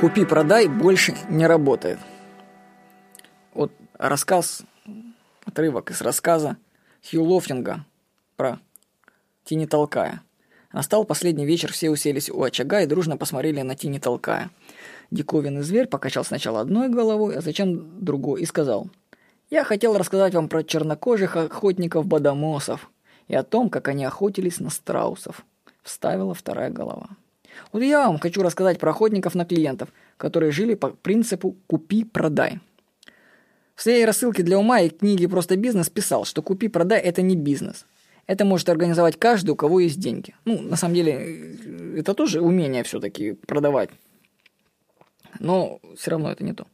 Купи-продай больше не работает. Вот рассказ, отрывок из рассказа Хью Лофтинга про Тини Толкая. Настал последний вечер, все уселись у очага и дружно посмотрели на Тини Толкая. Диковинный зверь покачал сначала одной головой, а затем другой и сказал, «Я хотел рассказать вам про чернокожих охотников-бадамосов и о том, как они охотились на страусов», — вставила вторая голова. Вот я вам хочу рассказать про охотников на клиентов, которые жили по принципу «купи-продай». В своей рассылке для ума и книге «Просто бизнес» писал, что «купи-продай» – это не бизнес. Это может организовать каждый, у кого есть деньги. Ну, на самом деле, это тоже умение все-таки продавать. Но все равно это не то.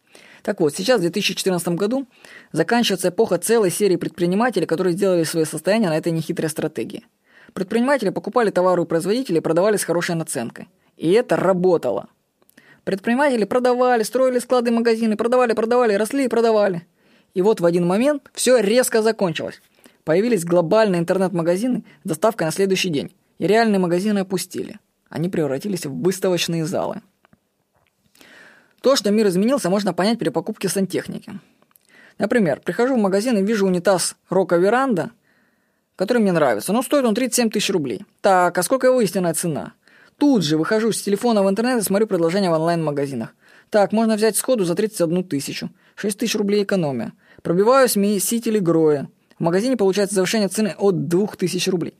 Так вот, сейчас, в 2014 году, заканчивается эпоха целой серии предпринимателей, которые сделали свое состояние на этой нехитрой стратегии. Предприниматели покупали товары у производителей и продавали с хорошей наценкой. И это работало. Предприниматели продавали, строили склады, магазины, продавали, продавали, росли и продавали. И вот в один момент все резко закончилось. Появились глобальные интернет-магазины с доставкой на следующий день. И реальные магазины опустили. Они превратились в выставочные залы. То, что мир изменился, можно понять при покупке сантехники. Например, прихожу в магазин и вижу унитаз Рока Веранда, который мне нравится. Но стоит он 37 тысяч рублей. Так, а сколько его истинная цена? Тут же выхожу с телефона в интернет и смотрю предложения в онлайн-магазинах. Так, можно взять сходу за 31 тысячу. 6 тысяч рублей экономия. Пробиваю смеситель Гроя. В магазине получается завышение цены от 2000 рублей.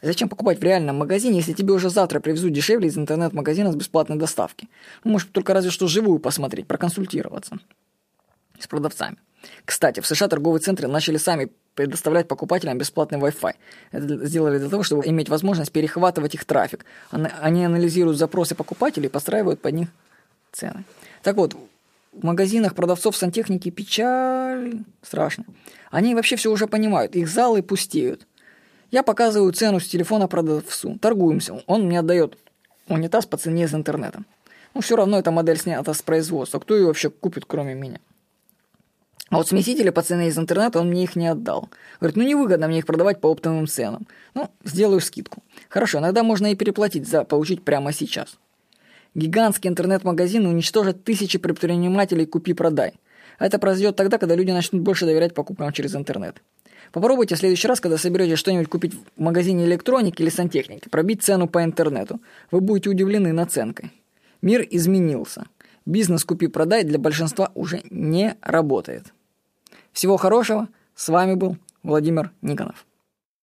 Зачем покупать в реальном магазине, если тебе уже завтра привезут дешевле из интернет-магазина с бесплатной доставки? Ну, может, только разве что живую посмотреть, проконсультироваться с продавцами. Кстати, в США торговые центры начали сами предоставлять покупателям бесплатный Wi-Fi. Это сделали для того, чтобы иметь возможность перехватывать их трафик. Они анализируют запросы покупателей и постраивают под них цены. Так вот, в магазинах продавцов сантехники печаль страшно. Они вообще все уже понимают, их залы пустеют. Я показываю цену с телефона продавцу, торгуемся, он мне отдает унитаз по цене из интернета. Ну, все равно эта модель снята с производства, кто ее вообще купит, кроме меня? А вот смесители по цене из интернета он мне их не отдал. Говорит, ну невыгодно мне их продавать по оптовым ценам. Ну, сделаю скидку. Хорошо, иногда можно и переплатить за получить прямо сейчас. Гигантские интернет-магазины уничтожат тысячи предпринимателей «купи-продай». Это произойдет тогда, когда люди начнут больше доверять покупкам через интернет. Попробуйте в следующий раз, когда соберете что-нибудь купить в магазине электроники или сантехники, пробить цену по интернету. Вы будете удивлены наценкой. Мир изменился. Бизнес «купи-продай» для большинства уже не работает. Всего хорошего. С вами был Владимир Никонов.